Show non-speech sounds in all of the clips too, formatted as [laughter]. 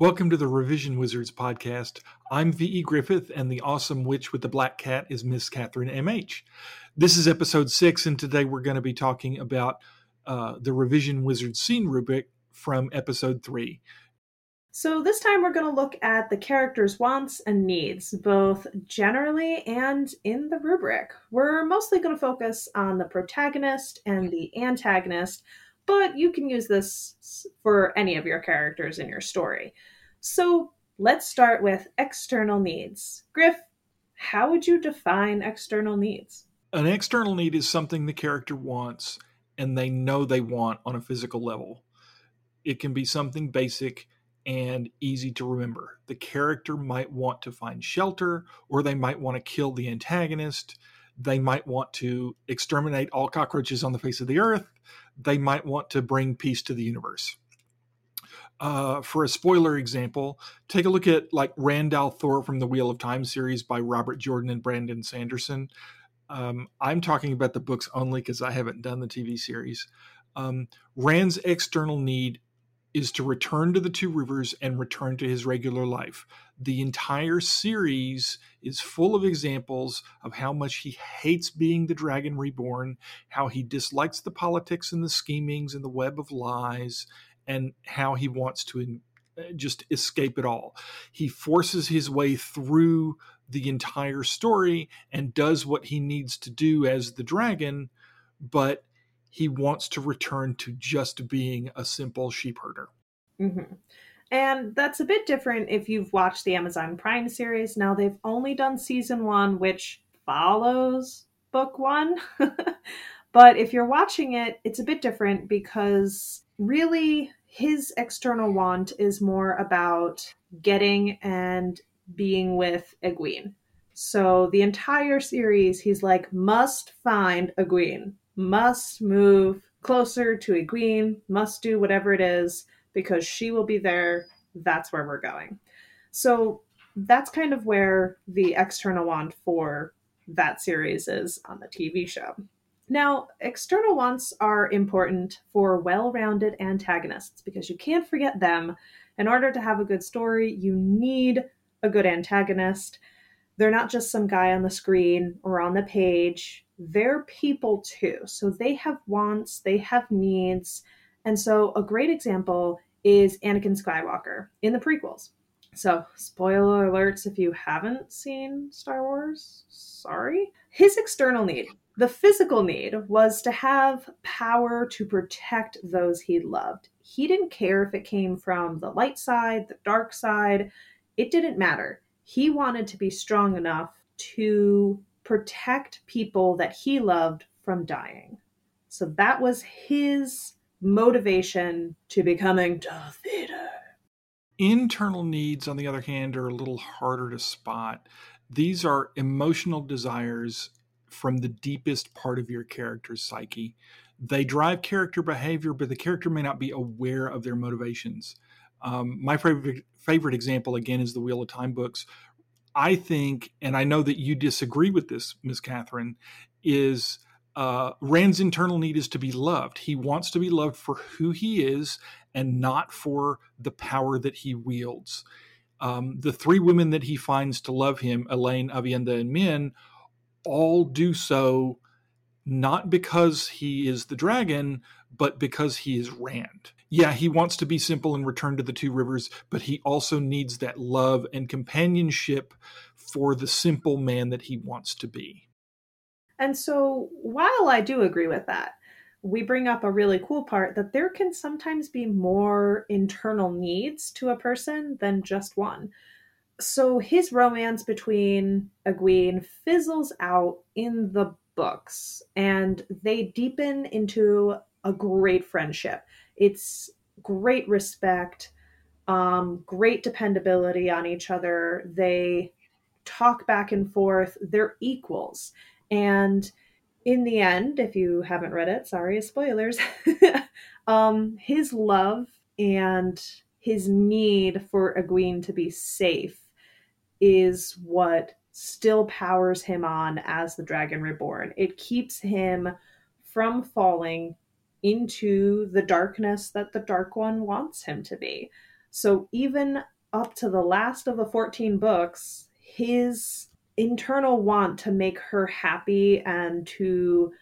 Welcome to the Revision Wizards podcast. I'm V.E. Griffith, and the awesome witch with the black cat is Miss Catherine M.H. This is episode six, and today we're going to be talking about uh, the Revision Wizards scene rubric from episode three. So, this time we're going to look at the character's wants and needs, both generally and in the rubric. We're mostly going to focus on the protagonist and the antagonist but you can use this for any of your characters in your story. So let's start with external needs. Griff, how would you define external needs? An external need is something the character wants and they know they want on a physical level. It can be something basic and easy to remember. The character might want to find shelter, or they might want to kill the antagonist. They might want to exterminate all cockroaches on the face of the earth they might want to bring peace to the universe. Uh, for a spoiler example, take a look at like Rand al'Thor from the Wheel of Time series by Robert Jordan and Brandon Sanderson. Um, I'm talking about the books only because I haven't done the TV series. Um, Rand's external need is to return to the Two Rivers and return to his regular life. The entire series is full of examples of how much he hates being the Dragon Reborn, how he dislikes the politics and the schemings and the web of lies, and how he wants to uh, just escape it all. He forces his way through the entire story and does what he needs to do as the dragon, but he wants to return to just being a simple sheep herder. Mm-hmm. And that's a bit different if you've watched the Amazon Prime series. Now, they've only done season one, which follows book one. [laughs] but if you're watching it, it's a bit different because really his external want is more about getting and being with Egwene. So the entire series, he's like, must find Egwene, must move closer to a Egwene, must do whatever it is because she will be there. That's where we're going. So that's kind of where the external want for that series is on the TV show. Now, external wants are important for well rounded antagonists because you can't forget them. In order to have a good story, you need a good antagonist. They're not just some guy on the screen or on the page, they're people too. So they have wants, they have needs. And so, a great example is Anakin Skywalker in the prequels. So, spoiler alerts if you haven't seen Star Wars, sorry. His external need, the physical need, was to have power to protect those he loved. He didn't care if it came from the light side, the dark side, it didn't matter. He wanted to be strong enough to protect people that he loved from dying. So that was his motivation to becoming Darth Vader. Internal needs, on the other hand, are a little harder to spot. These are emotional desires from the deepest part of your character's psyche. They drive character behavior, but the character may not be aware of their motivations. Um, my favorite favorite example again is the Wheel of Time books. I think, and I know that you disagree with this, Miss Catherine, is uh, Rand's internal need is to be loved. He wants to be loved for who he is and not for the power that he wields. Um, the three women that he finds to love him, Elayne, Aviendha, and Min, all do so not because he is the dragon, but because he is Rand. Yeah, he wants to be simple and return to the two rivers, but he also needs that love and companionship for the simple man that he wants to be. And so, while I do agree with that, we bring up a really cool part that there can sometimes be more internal needs to a person than just one. So, his romance between Egwene fizzles out in the books and they deepen into a great friendship. It's great respect, um, great dependability on each other. They talk back and forth, they're equals. And in the end, if you haven't read it, sorry, spoilers, [laughs] um, his love and his need for Egwene to be safe is what still powers him on as the Dragon Reborn. It keeps him from falling into the darkness that the Dark One wants him to be. So even up to the last of the 14 books, his internal want to make her happy and to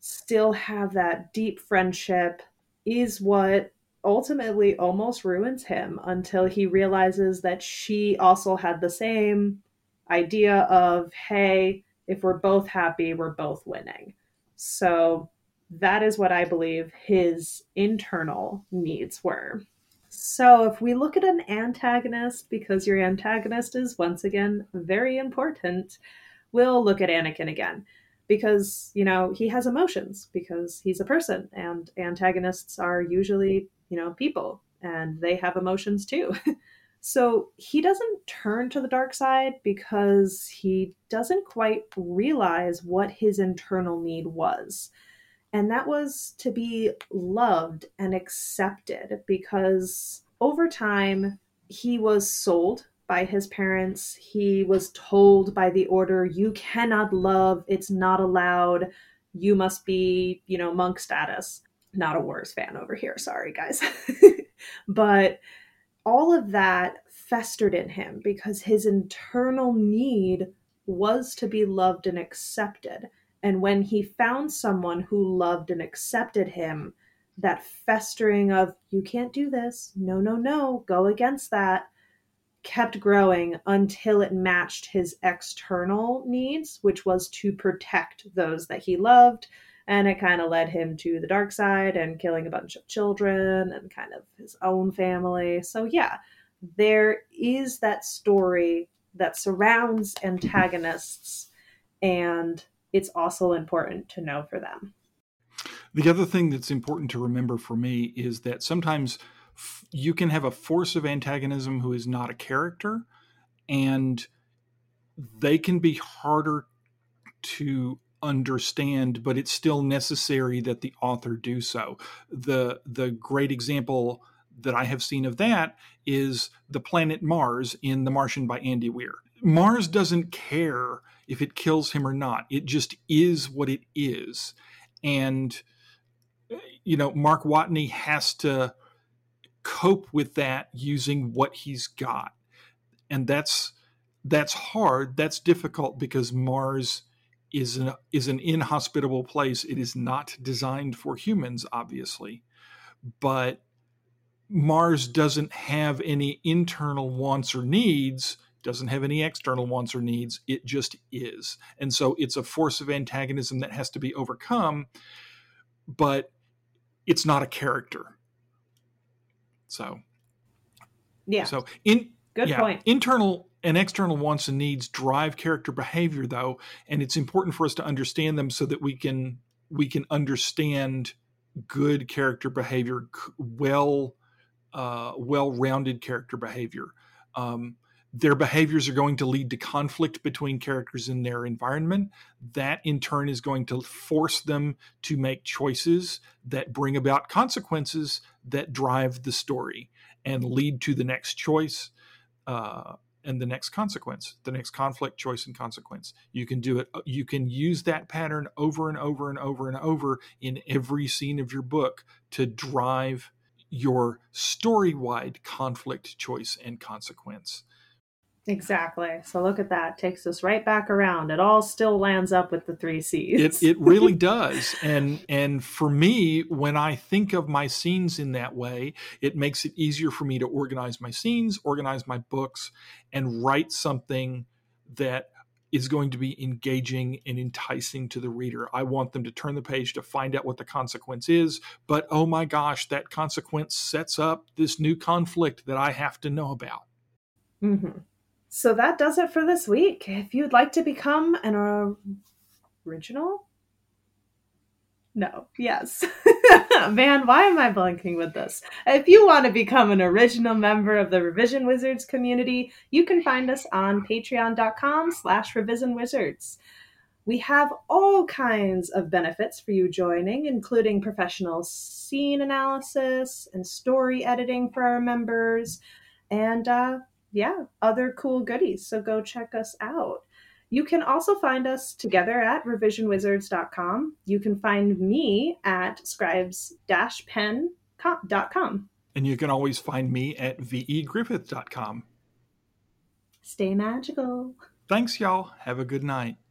still have that deep friendship is what ultimately almost ruins him until he realizes that she also had the same idea of, hey, if we're both happy, we're both winning. So that is what I believe his internal needs were. So if we look at an antagonist, because your antagonist is once again very important, we'll look at Anakin again. Because, you know, he has emotions because he's a person and antagonists are usually, you know, people and they have emotions too. [laughs] so he doesn't turn to the dark side because he doesn't quite realize what his internal need was and that was to be loved and accepted because over time he was sold by his parents. He was told by the order, you cannot love, it's not allowed, you must be, you know, monk status. Not a Wars fan over here, sorry guys. [laughs] but all of that festered in him because his internal need was to be loved and accepted. And when he found someone who loved and accepted him, that festering of, you can't do this, no, no, no, go against that, kept growing until it matched his external needs, which was to protect those that he loved. And it kind of led him to the dark side and killing a bunch of children and kind of his own family. So, yeah, there is that story that surrounds antagonists and it's also important to know for them. The other thing that's important to remember for me is that sometimes f- you can have a force of antagonism who is not a character, and they can be harder to understand, but it's still necessary that the author do so. The the great example that I have seen of that is the planet Mars in The Martian by Andy Weir. Mars doesn't care if it kills him or not. It just is what it is. And, you know, Mark Watney has to cope with that using what he's got. And that's that's hard. That's difficult because Mars is an is an inhospitable place. It is not designed for humans, obviously. But Mars doesn't have any internal wants or needs doesn't have any external wants or needs. It just is. And so it's a force of antagonism that has to be overcome, but it's not a character. So, yeah. So, in good yeah, point. Internal and external wants and needs drive character behavior though and it's important for us to understand them so that we can we can understand good character behavior well uh, well-rounded character behavior um, their behaviors are going to lead to conflict between characters in their environment. That in turn is going to force them to make choices that bring about consequences that drive the story and lead to the next choice uh, and the next consequence, the next conflict, choice, and consequence. You can do it. You can use that pattern over and over and over and over in every scene of your book to drive your story wide conflict, choice, and consequence. Exactly. So look at that. Takes us right back around. It all still lands up with the three C's. It it really [laughs] does. And and for me, when I think of my scenes in that way, it makes it easier for me to organize my scenes, organize my books, and write something that is going to be engaging and enticing to the reader. I want them to turn the page to find out what the consequence is, but oh my gosh, that consequence sets up this new conflict that I have to know about. Mm-hmm. So that does it for this week. If you'd like to become an original, no, yes. [laughs] Man, why am I blanking with this? If you want to become an original member of the Revision Wizards community, you can find us on patreon.com slash revision wizards. We have all kinds of benefits for you joining, including professional scene analysis and story editing for our members, and uh, yeah, other cool goodies. So go check us out. You can also find us together at revisionwizards.com. You can find me at scribes-pen.com. And you can always find me at vegriffith.com. Stay magical. Thanks, y'all. Have a good night.